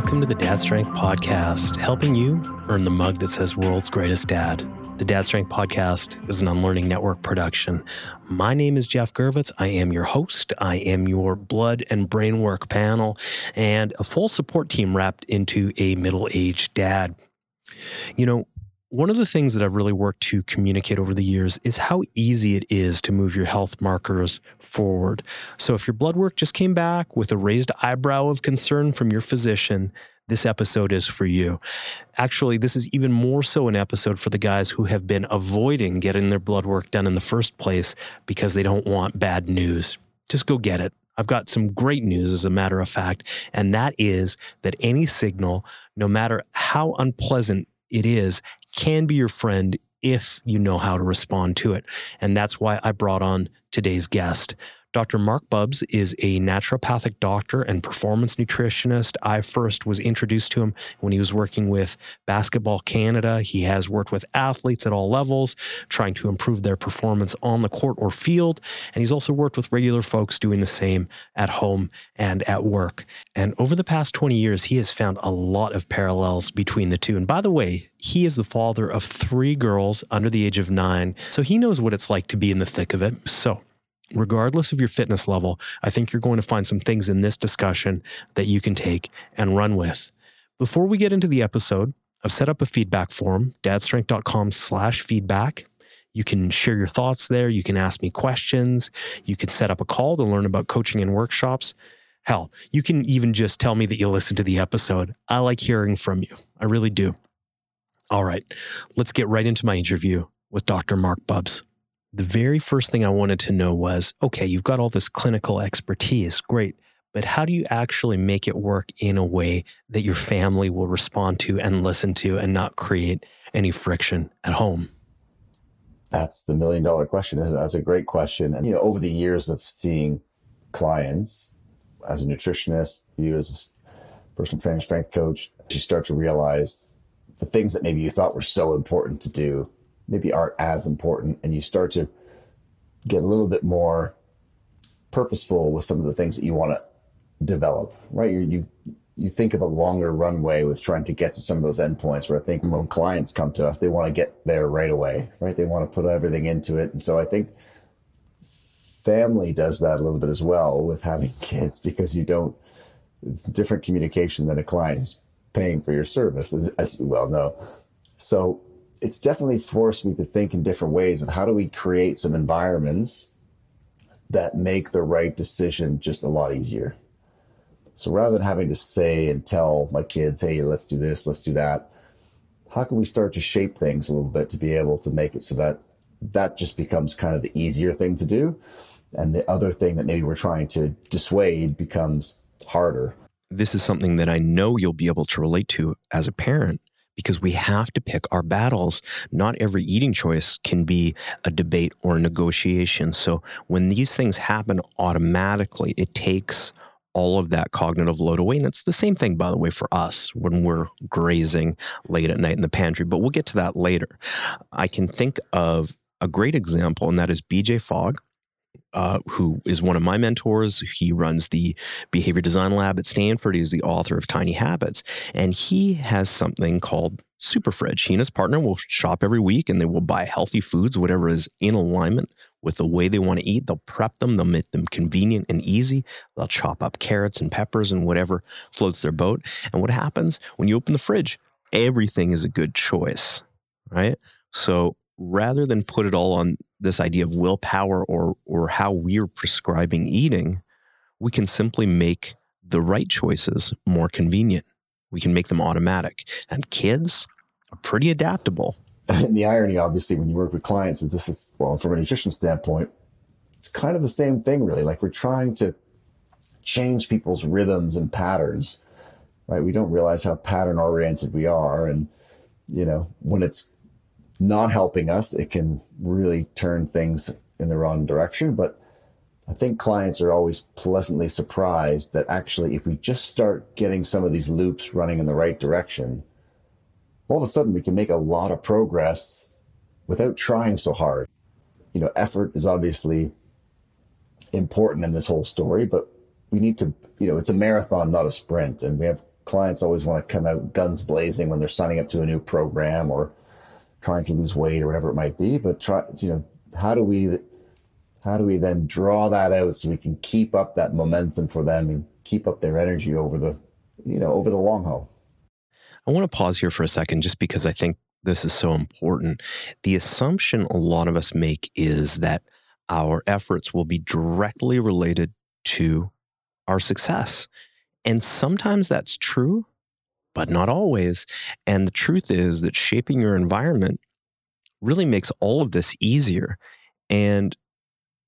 Welcome to the Dad Strength Podcast, helping you earn the mug that says World's Greatest Dad. The Dad Strength Podcast is an Unlearning Network production. My name is Jeff Gervitz. I am your host. I am your blood and brain work panel and a full support team wrapped into a middle aged dad. You know, one of the things that I've really worked to communicate over the years is how easy it is to move your health markers forward. So if your blood work just came back with a raised eyebrow of concern from your physician, this episode is for you. Actually, this is even more so an episode for the guys who have been avoiding getting their blood work done in the first place because they don't want bad news. Just go get it. I've got some great news, as a matter of fact, and that is that any signal, no matter how unpleasant it is, can be your friend if you know how to respond to it. And that's why I brought on today's guest. Dr. Marc Bubbs is a naturopathic doctor and performance nutritionist. I first was introduced to him when he was working with Basketball Canada. He has worked with athletes at all levels, trying to improve their performance on the court or field. And he's also worked with regular folks doing the same at home and at work. And over the past 20 years, he has found a lot of parallels between the two. And by the way, he is the father of three girls under the age of nine. So he knows what it's like to be in the thick of it. So, regardless of your fitness level, I think you're going to find some things in this discussion that you can take and run with. Before we get into the episode, I've set up a feedback form, dadstrength.com slash feedback. You can share your thoughts there. You can ask me questions. You can set up a call to learn about coaching and workshops. Hell, you can even just tell me that you listened to the episode. I like hearing from you. I really do. All right, let's get right into my interview with Dr. Marc Bubbs the very first thing I wanted to know was okay, you've got all this clinical expertise, great, but how do you actually make it work in a way that your family will respond to and listen to and not create any friction at home? That's the million dollar question, isn't it? That's a great question. And, you know, over the years of seeing clients as a nutritionist, you as a personal trainer, strength coach, you start to realize the things that maybe you thought were so important to do maybe aren't as important and you start to get a little bit more purposeful with some of the things that you want to develop right you you you think of a longer runway with trying to get to some of those endpoints where I think when clients come to us, they want to get there right away, right? They want to put everything into it. And so I think family does that a little bit as well with having kids because you don't, it's different communication than a client who's paying for your service, as you well know. So it's definitely forced me to think in different ways of how do we create some environments that make the right decision just a lot easier. So rather than having to say and tell my kids, hey, let's do this, let's do that, how can we start to shape things a little bit to be able to make it so that that just becomes kind of the easier thing to do? And the other thing that maybe we're trying to dissuade becomes harder. This is something that I know you'll be able to relate to as a parent because we have to pick our battles. Not every eating choice can be a debate or a negotiation. So when these things happen automatically, it takes all of that cognitive load away. And it's the same thing, by the way, for us when we're grazing late at night in the pantry, but we'll get to that later. I can think of a great example, and that is BJ Fogg uh, who is one of my mentors. He runs the behavior design lab at Stanford. He's the author of Tiny Habits. And he has something called Super Fridge. He and his partner will shop every week and they will buy healthy foods, whatever is in alignment with the way they want to eat. They'll prep them, they'll make them convenient and easy. They'll chop up carrots and peppers and whatever floats their boat. And what happens when you open the fridge? Everything is a good choice, right? So rather than put it all on this idea of willpower or or how we're prescribing eating, we can simply make the right choices more convenient. We can make them automatic. And kids are pretty adaptable. And the irony, obviously, when you work with clients, is this is well, from a nutrition standpoint, it's kind of the same thing, really. Like we're trying to change people's rhythms and patterns, right? We don't realize how pattern oriented we are. And, you know, when it's not helping us, it can really turn things in the wrong direction. But I think clients are always pleasantly surprised that actually, if we just start getting some of these loops running in the right direction, all of a sudden we can make a lot of progress without trying so hard. You know, effort is obviously important in this whole story, but we need to, you know, it's a marathon, not a sprint. And we have clients always want to come out guns blazing when they're signing up to a new program or trying to lose weight or whatever it might be. But try, you know, how do we, how do we then draw that out so we can keep up that momentum for them and keep up their energy over the, you know, over the long haul? I want to pause here for a second just because I think this is so important. The assumption a lot of us make is that our efforts will be directly related to our success. And sometimes that's true, but not always. And the truth is that shaping your environment really makes all of this easier. And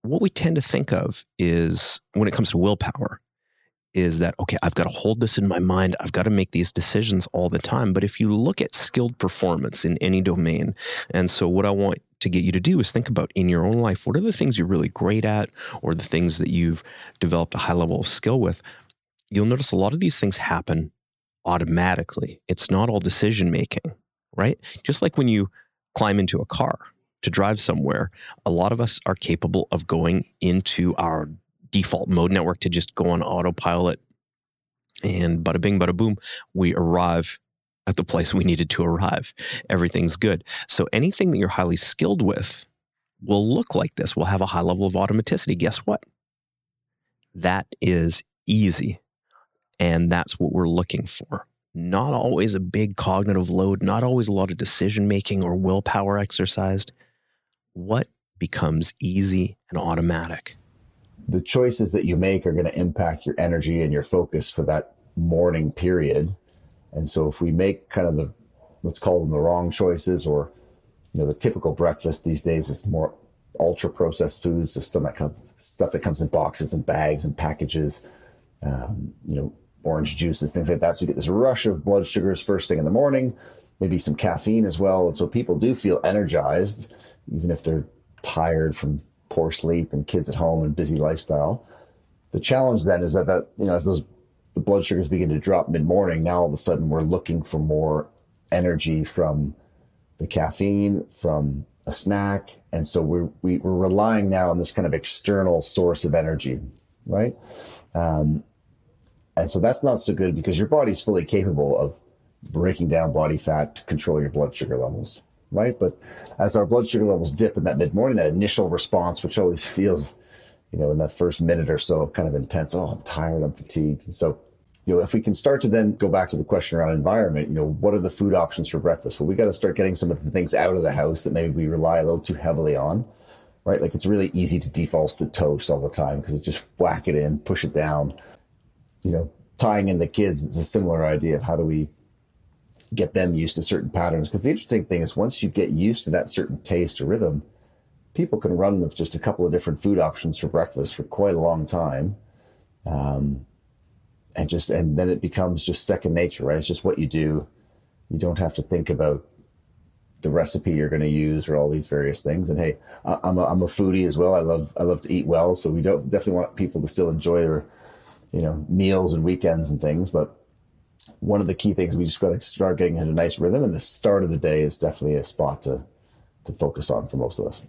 what we tend to think of is when it comes to willpower, is that, okay, I've got to hold this in my mind. I've got to make these decisions all the time. But if you look at skilled performance in any domain, and so what I want to get you to do is think about in your own life what are the things you're really great at or the things that you've developed a high level of skill with. You'll notice a lot of these things happen automatically. It's not all decision making, right? Just like when you climb into a car to drive somewhere, a lot of us are capable of going into our default mode network to just go on autopilot. And bada bing, bada boom, we arrive at the place we needed to arrive. Everything's good. So anything that you're highly skilled with will look like this, will have a high level of automaticity. Guess what? That is easy. And that's what we're looking for. Not always a big cognitive load, not always a lot of decision making or willpower exercised. What becomes easy and automatic? the choices that you make are going to impact your energy and your focus for that morning period. And so if we make kind of the let's call them the wrong choices or you know the typical breakfast these days is more ultra processed foods, the stuff that comes stuff that comes in boxes and bags and packages, um, you know, orange juices, things like that. So you get this rush of blood sugars first thing in the morning, maybe some caffeine as well. And so people do feel energized, even if they're tired from poor sleep and kids at home and busy lifestyle. The challenge then is that that you know as those the blood sugars begin to drop mid morning, now all of a sudden we're looking for more energy from the caffeine, from a snack, and so we're we, are relying now on this kind of external source of energy, right? Um, and so that's not so good because your body's fully capable of breaking down body fat to control your blood sugar levels right? But as our blood sugar levels dip in that mid morning, that initial response, which always feels, you know, in that first minute or so, kind of intense. Oh, I'm tired, I'm fatigued. And so, you know, if we can start to then go back to the question around environment, you know, what are the food options for breakfast? Well, we got to start getting some of the things out of the house that maybe we rely a little too heavily on, right? Like it's really easy to default to toast all the time because it just whack it in, push it down. You know, tying in the kids, it's a similar idea of how do we get them used to certain patterns. Because the interesting thing is, once you get used to that certain taste or rhythm, people can run with just a couple of different food options for breakfast for quite a long time. Um, and just and then it becomes just second nature, right? It's just what you do. You don't have to think about the recipe you're going to use or all these various things. And hey, I'm a, I'm a foodie as well. I love I love to eat well, so we don't definitely want people to still enjoy their you know meals and weekends and things, but one of the key things we just got to start getting into a nice rhythm, and the start of the day is definitely a spot to to focus on for most of us.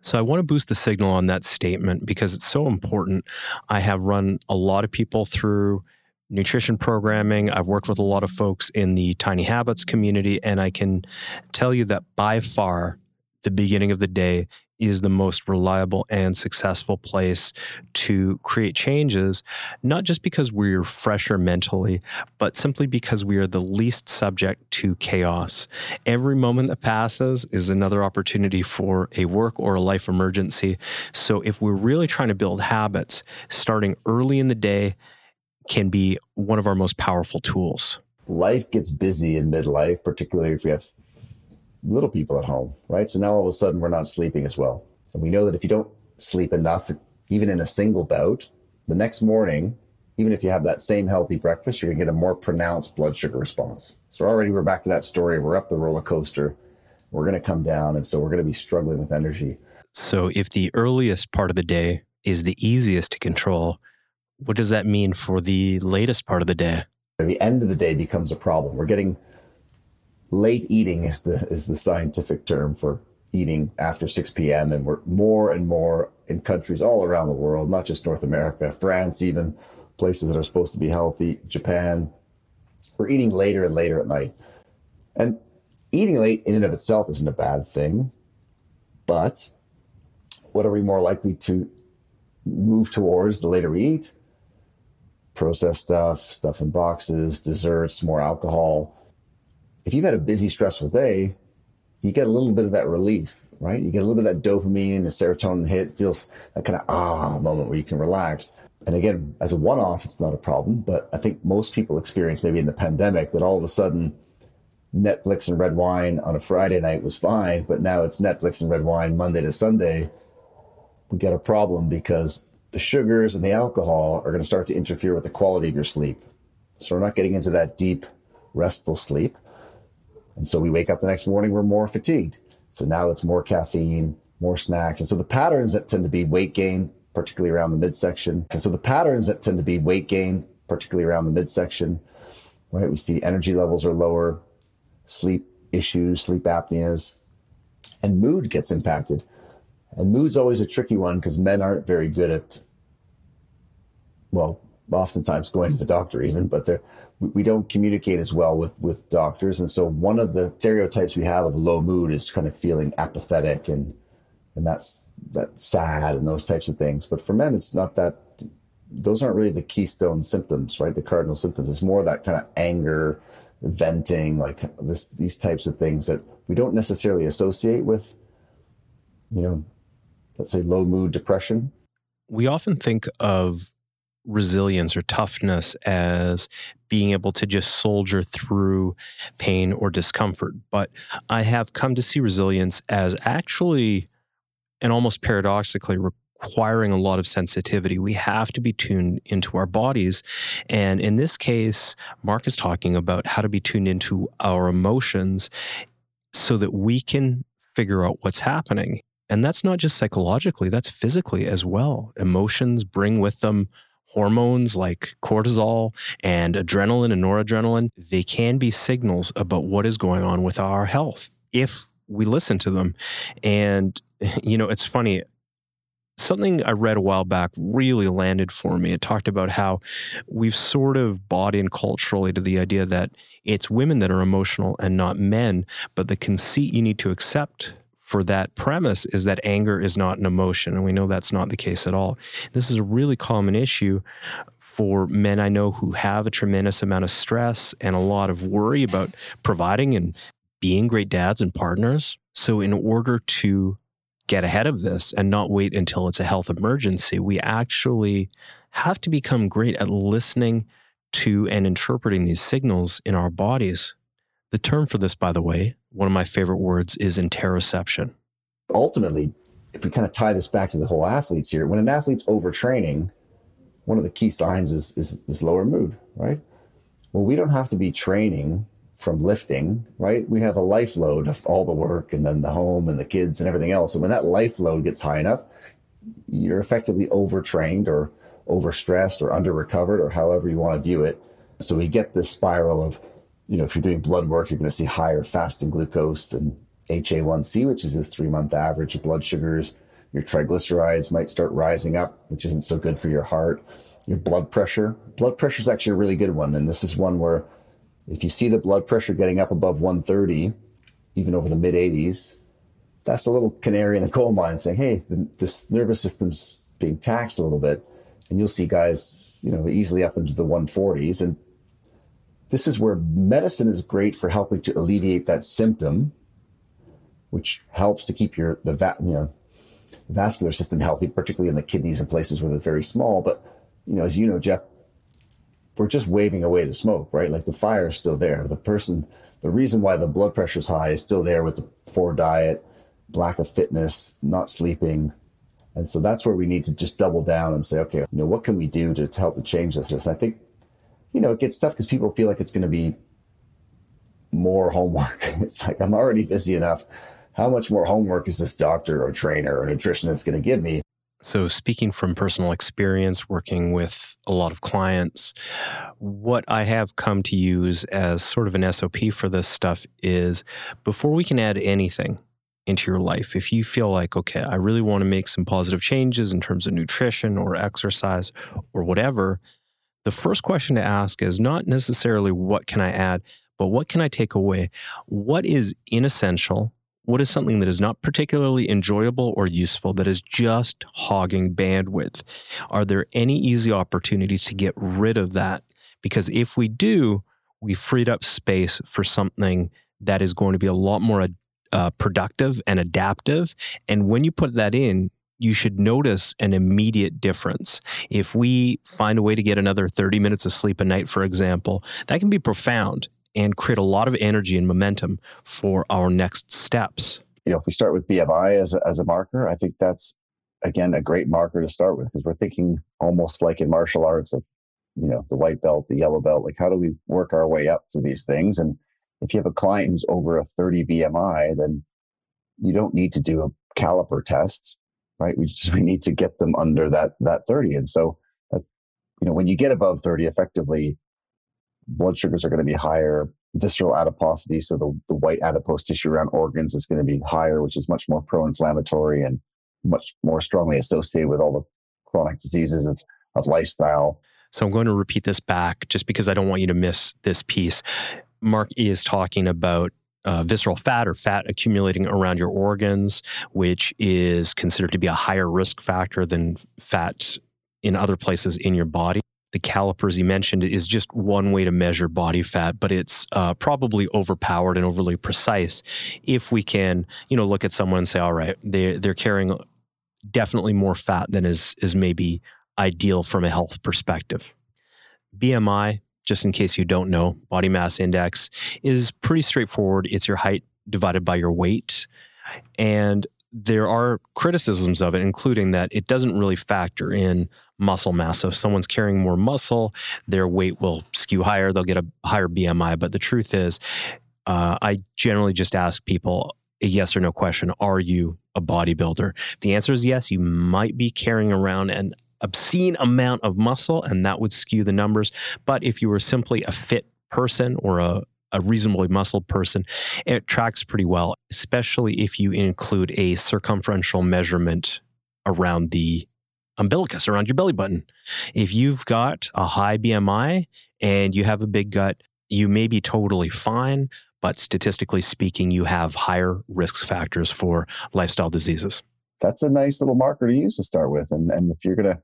So I want to boost the signal on that statement because it's so important. I have run a lot of people through nutrition programming. I've worked with a lot of folks in the Tiny Habits community, and I can tell you that by far the beginning of the day is the most reliable and successful place to create changes, not just because we're fresher mentally, but simply because we are the least subject to chaos. Every moment that passes is another opportunity for a work or a life emergency. So if we're really trying to build habits, starting early in the day can be one of our most powerful tools. Life gets busy in midlife, particularly if we have little people at home, right? So now all of a sudden we're not sleeping as well. And we know that if you don't sleep enough, even in a single bout, the next morning, even if you have that same healthy breakfast, you're going to get a more pronounced blood sugar response. So already we're back to that story. We're up the roller coaster. We're going to come down. And so we're going to be struggling with energy. So if the earliest part of the day is the easiest to control, what does that mean for the latest part of the day? The end of the day becomes a problem. We're getting late eating is the is the scientific term for eating after 6 p.m. and we're more and more in countries all around the world, not just North America, France, even places that are supposed to be healthy, Japan, we're eating later and later at night. And eating late in and of itself isn't a bad thing, but what are we more likely to move towards the later we eat? Processed stuff, stuff in boxes, desserts, more alcohol. If you've had a busy, stressful day, you get a little bit of that relief, right? You get a little bit of that dopamine and serotonin hit, feels that kind of ah moment where you can relax. And again, as a one off, it's not a problem. But I think most people experience maybe in the pandemic that all of a sudden Netflix and red wine on a Friday night was fine, but now it's Netflix and red wine Monday to Sunday. We got a problem because the sugars and the alcohol are going to start to interfere with the quality of your sleep. So we're not getting into that deep, restful sleep. And so we wake up the next morning, we're more fatigued. So now it's more caffeine, more snacks. And so the patterns that tend to be weight gain, particularly around the midsection. And so the patterns that tend to be weight gain, particularly around the midsection, right? We see energy levels are lower, sleep issues, sleep apneas, and mood gets impacted. And mood's always a tricky one because men aren't very good at, well, oftentimes going to the doctor even, but we don't communicate as well with, with doctors. And so one of the stereotypes we have of low mood is kind of feeling apathetic and, and that's, that sad and those types of things. But for men, it's not that, those aren't really the keystone symptoms, right? The cardinal symptoms. It's more that kind of anger, venting, like this, these types of things that we don't necessarily associate with, you know, let's say low mood depression. We often think of resilience or toughness as being able to just soldier through pain or discomfort. But I have come to see resilience as actually and almost paradoxically requiring a lot of sensitivity. We have to be tuned into our bodies. And in this case, Marc is talking about how to be tuned into our emotions so that we can figure out what's happening. And that's not just psychologically, that's physically as well. Emotions bring with them hormones like cortisol and adrenaline and noradrenaline. They can be signals about what is going on with our health if we listen to them. And, you know, it's funny something I read a while back really landed for me. It talked about how we've sort of bought in culturally to the idea that it's women that are emotional and not men. But the conceit you need to accept for that premise is that anger is not an emotion. And we know that's not the case at all. This is a really common issue for men I know who have a tremendous amount of stress and a lot of worry about providing and being great dads and partners. So, in order to get ahead of this and not wait until it's a health emergency. We actually have to become great at listening to and interpreting these signals in our bodies. The term for this, by the way, one of my favorite words is interoception. Ultimately, if we kind of tie this back to the whole athletes here, when an athlete's overtraining, one of the key signs is, is, is lower mood, right? Well, we don't have to be training from lifting, right? We have a life load of all the work and then the home and the kids and everything else. And when that life load gets high enough, you're effectively overtrained or overstressed or under recovered or however you want to view it. So we get this spiral of, you know, if you're doing blood work, you're going to see higher fasting glucose and HA1C, which is this three month average of blood sugars. Your triglycerides might start rising up, which isn't so good for your heart. Your blood pressure. Blood pressure is actually a really good one. And this is one where if you see the blood pressure getting up above 130, even over the mid 80s, that's a little canary in the coal mine saying, hey, the, this nervous system's being taxed a little bit. And you'll see guys, you know, easily up into the 140s. And this is where medicine is great for helping to alleviate that symptom, which helps to keep your the va- you know vascular system healthy, particularly in the kidneys and places where they're very small. But you know, as you know, Jeff, we're just waving away the smoke, right? Like the fire is still there. The person, the reason why the blood pressure is high is still there with the poor diet, lack of fitness, not sleeping. And so that's where we need to just double down and say, okay, you know, what can we do to, help to change this? I think, you know, it gets tough because people feel like it's going to be more homework. It's like, I'm already busy enough. How much more homework is this doctor or trainer or nutritionist going to give me? So, speaking from personal experience, working with a lot of clients, what I have come to use as sort of an SOP for this stuff is before we can add anything into your life, if you feel like, okay, I really want to make some positive changes in terms of nutrition or exercise or whatever, the first question to ask is not necessarily what can I add, but what can I take away? What is inessential? What is something that is not particularly enjoyable or useful that is just hogging bandwidth? Are there any easy opportunities to get rid of that? Because if we do, we freed up space for something that is going to be a lot more uh, productive and adaptive. And when you put that in, you should notice an immediate difference. If we find a way to get another 30 minutes of sleep a night, for example, that can be profound and create a lot of energy and momentum for our next steps. You know, if we start with BMI as a, as a marker, I think that's again a great marker to start with because we're thinking almost like in martial arts of you know the white belt, the yellow belt. Like how do we work our way up through these things? And if you have a client who's over a 30 BMI, then you don't need to do a caliper test, right? We just we need to get them under that that 30. And so, uh, you know, when you get above 30, effectively, blood sugars are going to be higher. Visceral adiposity, so the, the white adipose tissue around organs is going to be higher, which is much more pro-inflammatory and much more strongly associated with all the chronic diseases of, of lifestyle. So I'm going to repeat this back just because I don't want you to miss this piece. Mark is talking about uh, visceral fat or fat accumulating around your organs, which is considered to be a higher risk factor than fat in other places in your body. The calipers he mentioned is just one way to measure body fat, but it's uh, probably overpowered and overly precise. If we can, you know, look at someone and say, all right, they they're carrying definitely more fat than is is maybe ideal from a health perspective. BMI just in case you don't know, body mass index is pretty straightforward. It's your height divided by your weight. And there are criticisms of it, including that it doesn't really factor in muscle mass. So if someone's carrying more muscle, their weight will skew higher. They'll get a higher BMI. But the truth is, uh, I generally just ask people a yes or no question Are you a bodybuilder? If the answer is yes, you might be carrying around an obscene amount of muscle, and that would skew the numbers. But if you were simply a fit person or a, a reasonably muscled person, it tracks pretty well, especially if you include a circumferential measurement around the umbilicus, around your belly button. If you've got a high BMI and you have a big gut, you may be totally fine, but statistically speaking, you have higher risk factors for lifestyle diseases. That's a nice little marker to use to start with. And, and if you're going to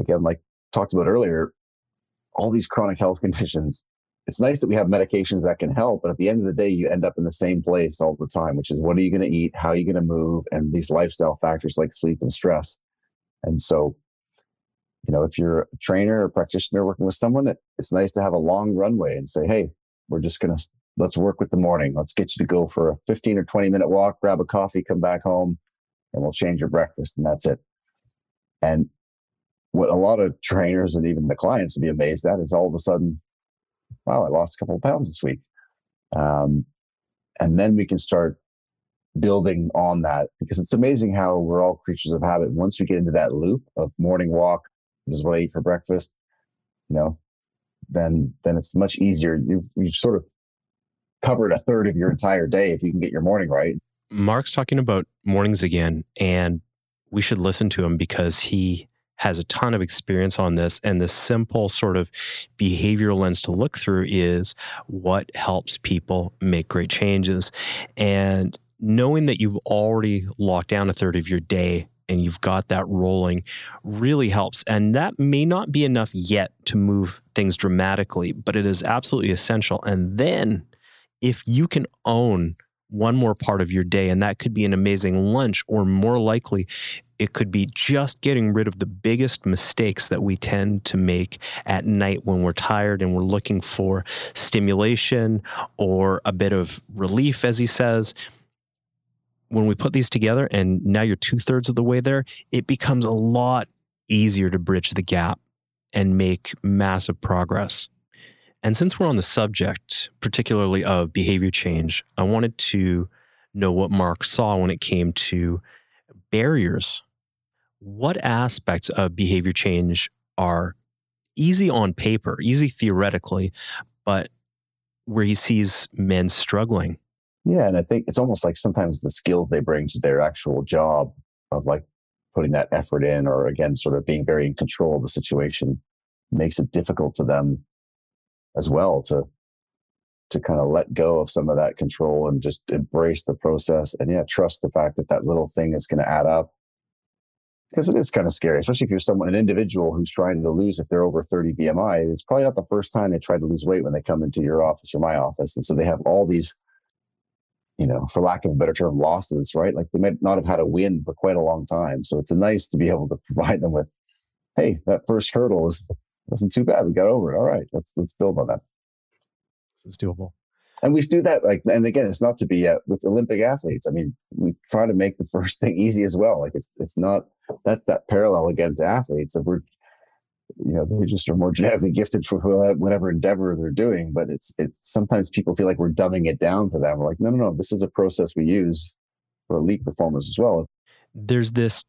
again, like talked about earlier, all these chronic health conditions, it's nice that we have medications that can help, but at the end of the day, you end up in the same place all the time, which is what are you going to eat? How are you going to move? And these lifestyle factors like sleep and stress. And so, you know, if you're a trainer or practitioner working with someone, it's nice to have a long runway and say, hey, we're just going to let's work with the morning. Let's get you to go for a 15 or 20 minute walk, grab a coffee, come back home, and we'll change your breakfast, and that's it. And what a lot of trainers and even the clients would be amazed at is all of a sudden, wow, I lost a couple of pounds this week. Um, and then we can start building on that because it's amazing how we're all creatures of habit. Once we get into that loop of morning walk, this is what I eat for breakfast, you know, then then it's much easier. You've you've sort of covered a third of your entire day if you can get your morning right. Marc's talking about mornings again, and we should listen to him because he has a ton of experience on this. And the simple sort of behavioral lens to look through is what helps people make great changes. And knowing that you've already locked down a third of your day and you've got that rolling really helps. And that may not be enough yet to move things dramatically, but it is absolutely essential. And then if you can own one more part of your day, and that could be an amazing lunch, or more likely, it could be just getting rid of the biggest mistakes that we tend to make at night when we're tired and we're looking for stimulation or a bit of relief, as he says. When we put these together, and now you're two thirds of the way there, it becomes a lot easier to bridge the gap and make massive progress. And since we're on the subject, particularly of behavior change, I wanted to know what Marc saw when it came to barriers what aspects of behavior change are easy on paper, easy theoretically, but where he sees men struggling? Yeah, and I think it's almost like sometimes the skills they bring to their actual job of like putting that effort in, or again, sort of being very in control of the situation, makes it difficult for them as well to to kind of let go of some of that control and just embrace the process and yeah trust the fact that that little thing is going to add up because it is kind of scary especially if you're someone an individual who's trying to lose if they're over 30 bmi it's probably not the first time they try to lose weight when they come into your office or my office and so they have all these you know for lack of a better term losses right like they might not have had a win for quite a long time so it's nice to be able to provide them with hey that first hurdle was wasn't too bad we got over it all right let's let's build on that This is doable. And we do that like, and again, it's not to be uh, with Olympic athletes. I mean, we try to make the first thing easy as well. Like it's it's not that's that parallel again to athletes. If we're you know they just are more genetically gifted for whatever endeavor they're doing but it's it's sometimes people feel like we're dumbing it down for them we're like no no no this is a process we use for elite performers as well there's this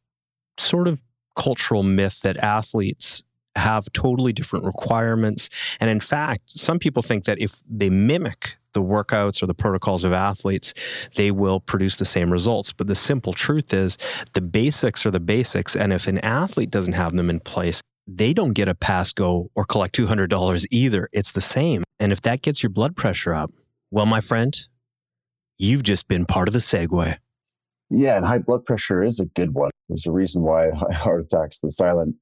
sort of cultural myth that athletes have totally different requirements. And in fact, some people think that if they mimic the workouts or the protocols of athletes, they will produce the same results. But the simple truth is the basics are the basics. And if an athlete doesn't have them in place, they don't get a pass go or collect $200 either. It's the same. And if that gets your blood pressure up, well, my friend, you've just been part of the segue. Yeah, and high blood pressure is a good one. There's a reason why heart attacks, the silent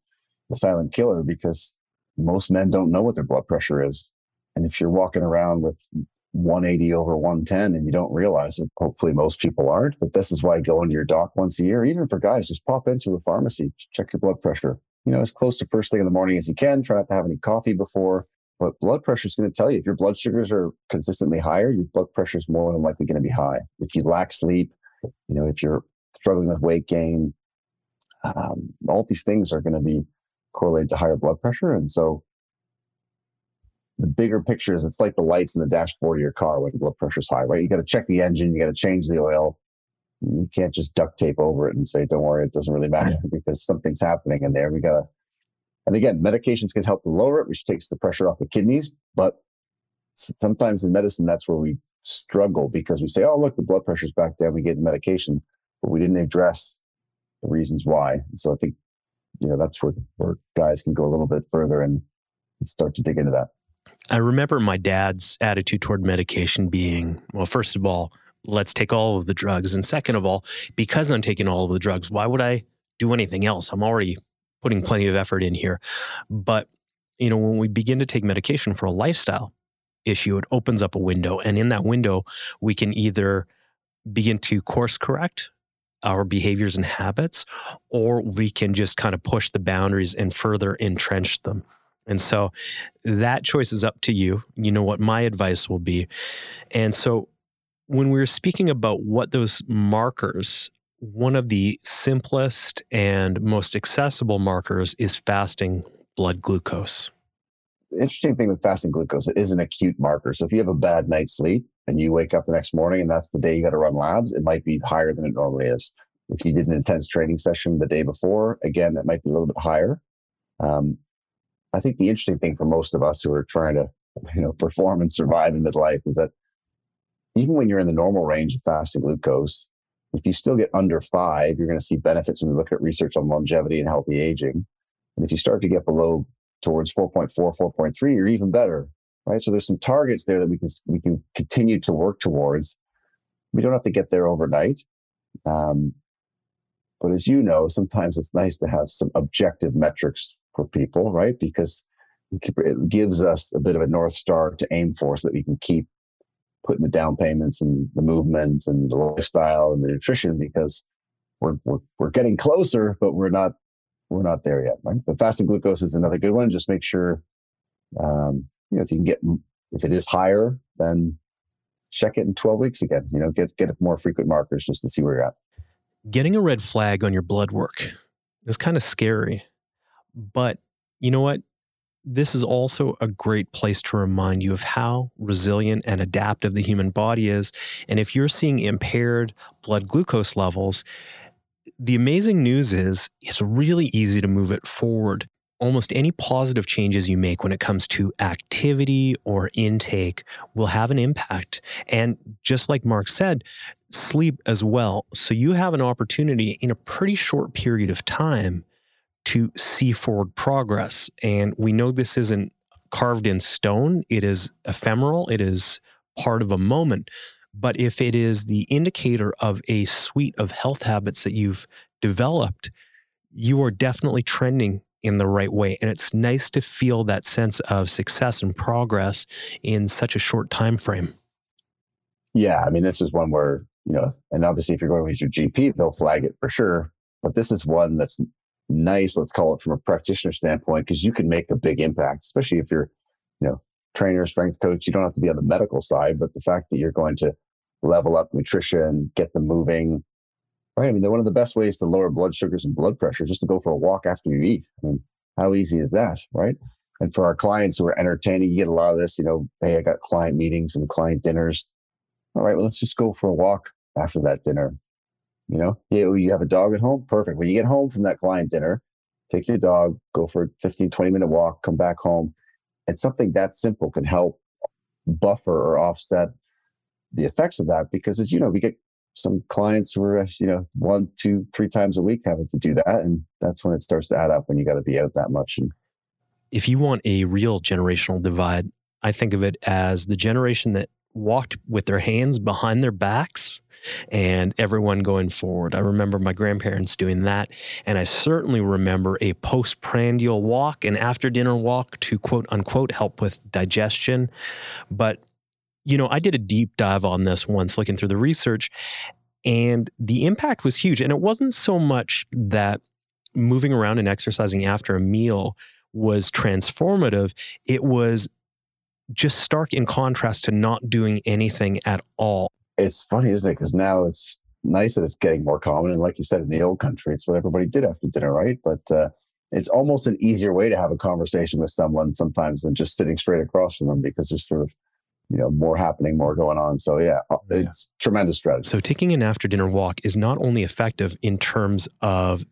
the silent killer because most men don't know what their blood pressure is. And if you're walking around with 180 over 110 and you don't realize it, hopefully most people aren't. But this is why going to your doc once a year, even for guys, just pop into a pharmacy, check your blood pressure. You know, as close to first thing in the morning as you can. Try not to have any coffee before. But blood pressure is going to tell you if your blood sugars are consistently higher, your blood pressure is more than likely going to be high. If you lack sleep, you know, if you're struggling with weight gain, um, all these things are going to be correlate to higher blood pressure. And so the bigger picture is it's like the lights in the dashboard of your car when blood pressure's high, right? You got to check the engine, you got to change the oil. You can't just duct tape over it and say, don't worry, it doesn't really matter because something's happening in there. We got to, and again, medications can help to lower it, which takes the pressure off the kidneys. But sometimes in medicine, that's where we struggle because we say, oh, look, the blood pressure's back down, we get medication, but we didn't address the reasons why. And so I think you know that's where where guys can go a little bit further and, start to dig into that. I remember my dad's attitude toward medication being, well, first of all, let's take all of the drugs, and second of all, because I'm taking all of the drugs, why would I do anything else? I'm already putting plenty of effort in here. But you know, when we begin to take medication for a lifestyle issue, it opens up a window, and in that window, we can either begin to course correct our behaviors and habits, or we can just kind of push the boundaries and further entrench them. And so that choice is up to you. You know what my advice will be. And so when we are speaking about what those markers, one of the simplest and most accessible markers is fasting blood glucose. The interesting thing with fasting glucose, it is an acute marker. So if you have a bad night's sleep, and you wake up the next morning and that's the day you got to run labs, it might be higher than it normally is. If you did an intense training session the day before, again, it might be a little bit higher. Um, I think the interesting thing for most of us who are trying to, you know, perform and survive in midlife is that even when you're in the normal range of fasting glucose, if you still get under five, you're going to see benefits when we look at research on longevity and healthy aging. And if you start to get below towards 4.4, 4.3, you're even better right? So there's some targets there that we can we can continue to work towards. We don't have to get there overnight, um, but as you know, sometimes it's nice to have some objective metrics for people, right? Because it gives us a bit of a north star to aim for, so that we can keep putting the down payments and the movement and the lifestyle and the nutrition because we're we're, we're getting closer, but we're not we're not there yet. Right? But fasting glucose is another good one. Just make sure um, you know, if you can get, if it is higher, then check it in 12 weeks again, you know, get, get more frequent markers just to see where you're at. Getting a red flag on your blood work is kind of scary, but you know what? This is also a great place to remind you of how resilient and adaptive the human body is. And if you're seeing impaired blood glucose levels, the amazing news is it's really easy to move it forward almost any positive changes you make when it comes to activity or intake will have an impact. And just like Marc said, sleep as well. So you have an opportunity in a pretty short period of time to see forward progress. And we know this isn't carved in stone, it is ephemeral, it is part of a moment. But if it is the indicator of a suite of health habits that you've developed, you are definitely trending in the right way. And it's nice to feel that sense of success and progress in such a short time frame. Yeah, I mean, this is one where, you know, and obviously if you're going with your GP, they'll flag it for sure. But this is one that's nice, let's call it from a practitioner standpoint, because you can make a big impact, especially if you're, you know, trainer, strength coach. You don't have to be on the medical side, but the fact that you're going to level up nutrition, get them moving, right? I mean, one of the best ways to lower blood sugars and blood pressure is just to go for a walk after you eat. I mean, how easy is that, right? And for our clients who are entertaining, you get a lot of this, you know, hey, I got client meetings and client dinners. All right, well, let's just go for a walk after that dinner. You know, yeah, oh, you have a dog at home? Perfect. When you get home from that client dinner, take your dog, go for a 15, 20 minute walk, come back home. And something that simple can help buffer or offset the effects of that because as you know we get some clients were, you know one two three times a week having to do that and that's when it starts to add up when you got to be out that much and if you want a real generational divide i think of it as the generation that walked with their hands behind their backs and everyone going forward. I remember my grandparents doing that. And I certainly remember a postprandial walk, an after dinner walk to quote unquote help with digestion. But you know, I did a deep dive on this once looking through the research, and the impact was huge. And it wasn't so much that moving around and exercising after a meal was transformative, it was just stark in contrast to not doing anything at all. It's funny, isn't it? Because now it's nice that it's getting more common. And like you said, in the old country, it's what everybody did after dinner, right? But uh, it's almost an easier way to have a conversation with someone sometimes than just sitting straight across from them because there's sort of you know more happening more going on. So yeah uh, it's yeah. tremendous strategy. So taking an after dinner walk is not only effective in terms of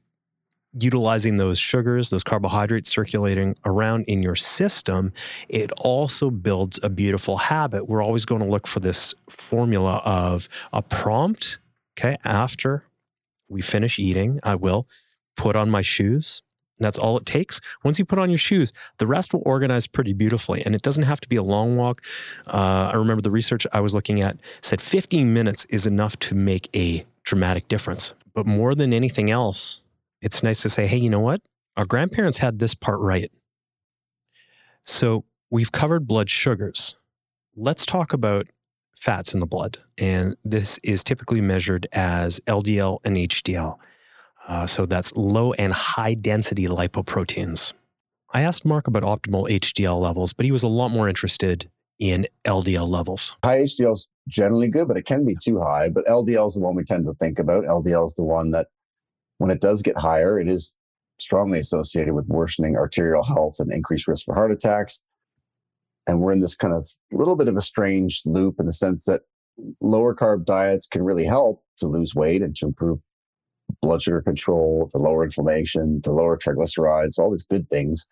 utilizing those sugars those carbohydrates circulating around in your system it also builds a beautiful habit. We're always going to look for this formula of a prompt okay after we finish eating i will put on my shoes that's all it takes. Once you put on your shoes, the rest will organize pretty beautifully. And it doesn't have to be a long walk. Uh, I remember the research I was looking at said 15 minutes is enough to make a dramatic difference. But more than anything else, it's nice to say, hey, you know what? Our grandparents had this part right. So we've covered blood sugars. Let's talk about fats in the blood. And this is typically measured as LDL and HDL. Uh, so that's low and high density lipoproteins. I asked Marc about optimal HDL levels, but he was a lot more interested in LDL levels. High HDL is generally good, but it can be too high. But LDL is the one we tend to think about. LDL is the one that, when it does get higher, it is strongly associated with worsening arterial health and increased risk for heart attacks. And we're in this kind of little bit of a strange loop in the sense that lower carb diets can really help to lose weight and to improve blood sugar control, to lower inflammation, to lower triglycerides, all these good things.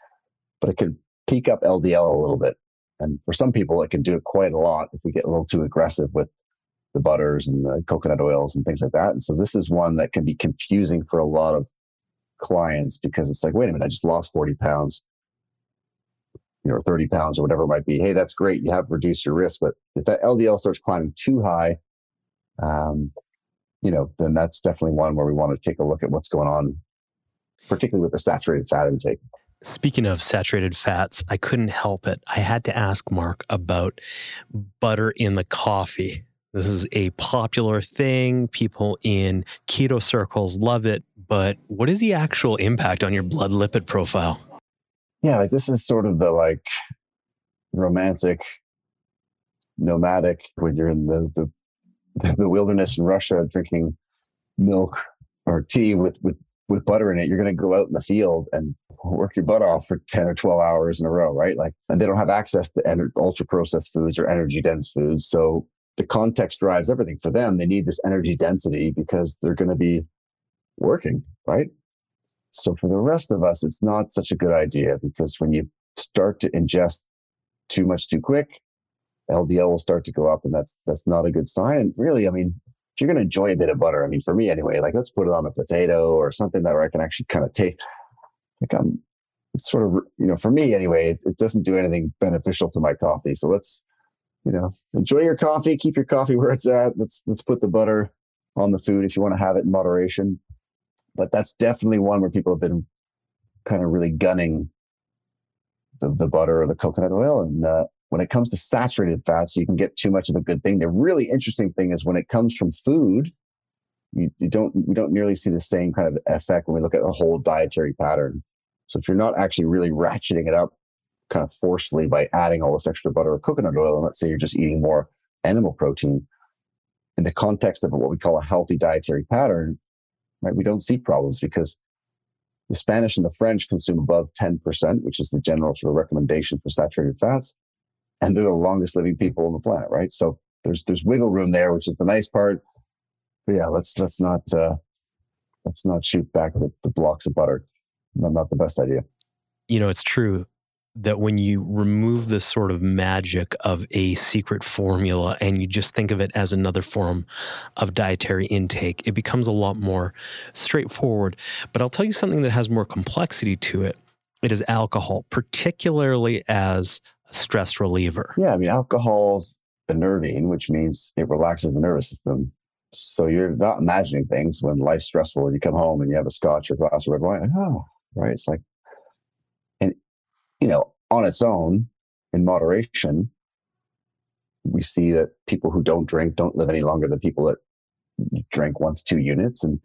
But it can peak up LDL a little bit. And for some people, it can do it quite a lot if we get a little too aggressive with the butters and the coconut oils and things like that. And so this is one that can be confusing for a lot of clients because it's like, wait a minute, I just lost 40 pounds, you know, 30 pounds or whatever it might be. Hey, that's great. You have reduced your risk. But if that LDL starts climbing too high, um, you know, then that's definitely one where we want to take a look at what's going on, particularly with the saturated fat intake. Speaking of saturated fats, I couldn't help it. I had to ask Marc about butter in the coffee. This is a popular thing. People in keto circles love it. But what is the actual impact on your blood lipid profile? Yeah, like this is sort of the like romantic nomadic when you're in the, the the wilderness in Russia drinking milk or tea with, with, with butter in it, you're going to go out in the field and work your butt off for 10 or 12 hours in a row, right? Like, and they don't have access to ultra processed foods or energy dense foods. So the context drives everything for them. They need this energy density because they're going to be working, right? So for the rest of us, it's not such a good idea because when you start to ingest too much too quick, LDL will start to go up, and that's that's not a good sign. And really, I mean, if you're going to enjoy a bit of butter, I mean, for me anyway, like let's put it on a potato or something that I can actually kind of taste, like I'm it's sort of you know for me anyway it, it, doesn't do anything beneficial to my coffee. So let's you know enjoy your coffee keep your coffee where it's at. Let's let's put the butter on the food if you want to have it in moderation. But that's definitely one where people have been kind of really gunning the, the butter or the coconut oil and uh, when it comes to saturated fats you can get too much of a good thing the really interesting thing is when it comes from food you, you don't we don't nearly see the same kind of effect when we look at the whole dietary pattern so if you're not actually really ratcheting it up kind of forcefully by adding all this extra butter or coconut oil, and let's say you're just eating more animal protein, in the context of what we call a healthy dietary pattern, right, we don't see problems because the Spanish and the French consume above 10%, which is the general sort of recommendation for saturated fats. And they're the longest living people on the planet, right? So there's there's wiggle room there, which is the nice part. But yeah, let's let's not uh, let's not shoot back the, the blocks of butter not the best idea. You know, it's true that when you remove the sort of magic of a secret formula and you just think of it as another form of dietary intake, it becomes a lot more straightforward. But I'll tell you something that has more complexity to it. It is alcohol, particularly as stress reliever. Yeah, I mean, alcohol's enerving, which means it relaxes the nervous system. So you're not imagining things when life's stressful and you come home and you have a scotch or a glass of red wine. Oh, right? It's like, and you know, on its own, in moderation, we see that people who don't drink don't live any longer than people that drink once two units. And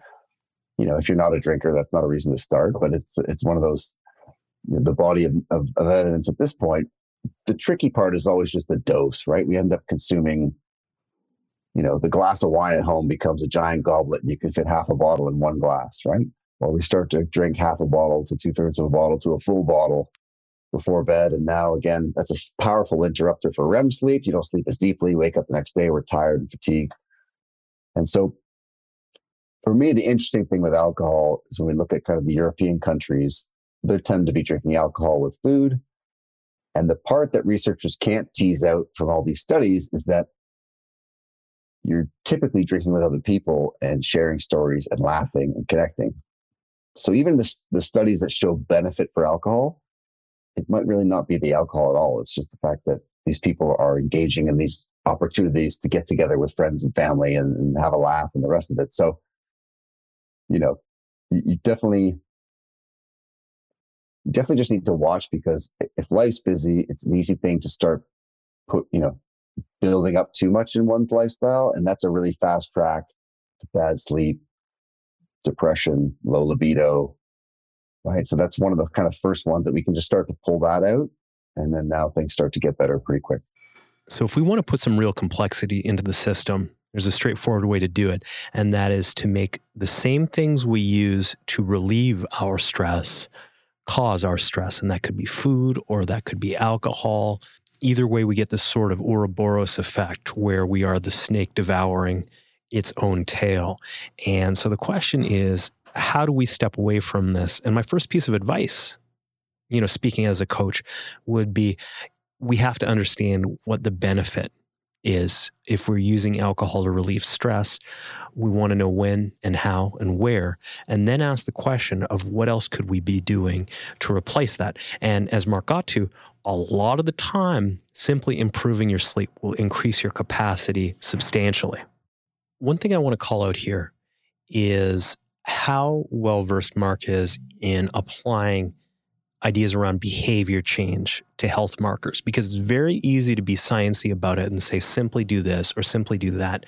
you know, if you're not a drinker, that's not a reason to start. But it's it's one of those you know, the body of, of, of evidence at this point. The tricky part is always just the dose, right? We end up consuming you know, the glass of wine at home becomes a giant goblet and you can fit half a bottle in one glass, right? or we start to drink half a bottle to two thirds of a bottle to a full bottle before bed. And now, again, that's a powerful interrupter for REM sleep. You don't sleep as deeply, wake up the next day, we're tired and fatigued. And so, for me, the interesting thing with alcohol is when we look at kind of the European countries, they tend to be drinking alcohol with food. And the part that researchers can't tease out from all these studies is that you're typically drinking with other people and sharing stories and laughing and connecting. So even the, the studies that show benefit for alcohol, it might really not be the alcohol at all. It's just the fact that these people are engaging in these opportunities to get together with friends and family and, and have a laugh and the rest of it. So, you know, you, you definitely definitely just need to watch because if life's busy, it's an easy thing to start put, you know, building up too much in one's lifestyle. And that's a really fast track to bad sleep, depression, low libido, right? So that's one of the kind of first ones that we can just start to pull that out. And then now things start to get better pretty quick. So if we want to put some real complexity into the system, there's a straightforward way to do it. And that is to make the same things we use to relieve our stress cause our stress. And that could be food or that could be alcohol. Either way, we get this sort of Ouroboros effect where we are the snake devouring its own tail. And so the question is, how do we step away from this? And my first piece of advice, you know, speaking as a coach, would be we have to understand what the benefit is if we're using alcohol to relieve stress we want to know when and how and where and then ask the question of what else could we be doing to replace that? And as Marc got to a lot of the time simply improving your sleep will increase your capacity substantially. One thing I want to call out here is how well versed Marc is in applying ideas around behavior change to health markers because it's very easy to be sciency about it and say simply do this or simply do that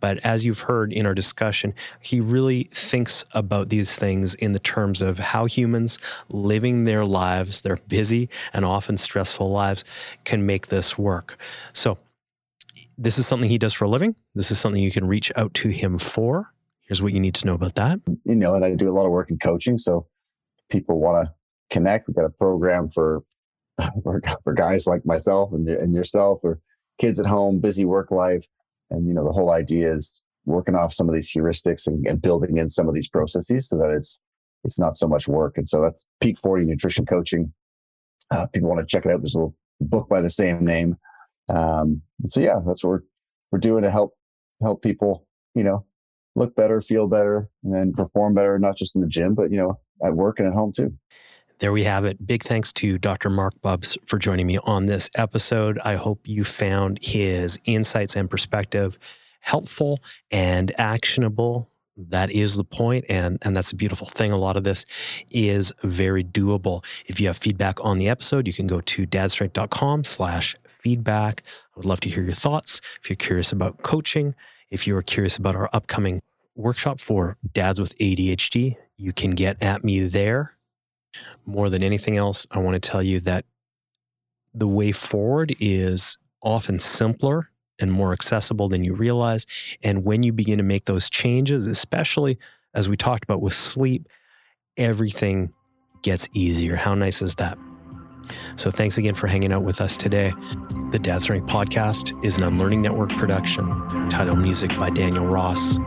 but as you've heard in our discussion he really thinks about these things in the terms of how humans living their lives their busy and often stressful lives can make this work so this is something he does for a living. This is something you can reach out to him for. Here's what you need to know about that. You know, and I do a lot of work in coaching. So people want to connect. We've got a program for, for, for guys like myself and, and yourself or kids at home, busy work life. And, you know, the whole idea is working off some of these heuristics and, and building in some of these processes so that it's, it's not so much work. And so that's Peak 40 Nutrition Coaching. Uh, people want to check it out. There's a little book by the same name. Um, so yeah, that's what we're we're doing to help help people, you know, look better, feel better, and then perform better, not just in the gym, but you know, at work and at home too. There we have it. Big thanks to Dr. Marc Bubbs for joining me on this episode. I hope you found his insights and perspective helpful and actionable. That is the point, and, and that's a beautiful thing. A lot of this is very doable. If you have feedback on the episode, you can go to dadstrength.com slash feedback. I would love to hear your thoughts. If you're curious about coaching, if you are curious about our upcoming workshop for dads with ADHD, you can get at me there. More than anything else, I want to tell you that the way forward is often simpler and more accessible than you realize. And when you begin to make those changes, especially as we talked about with sleep, everything gets easier. How nice is that? So thanks again for hanging out with us today. The Dad Strength podcast is an Unlearning Network production. Title music by Daniel Ross.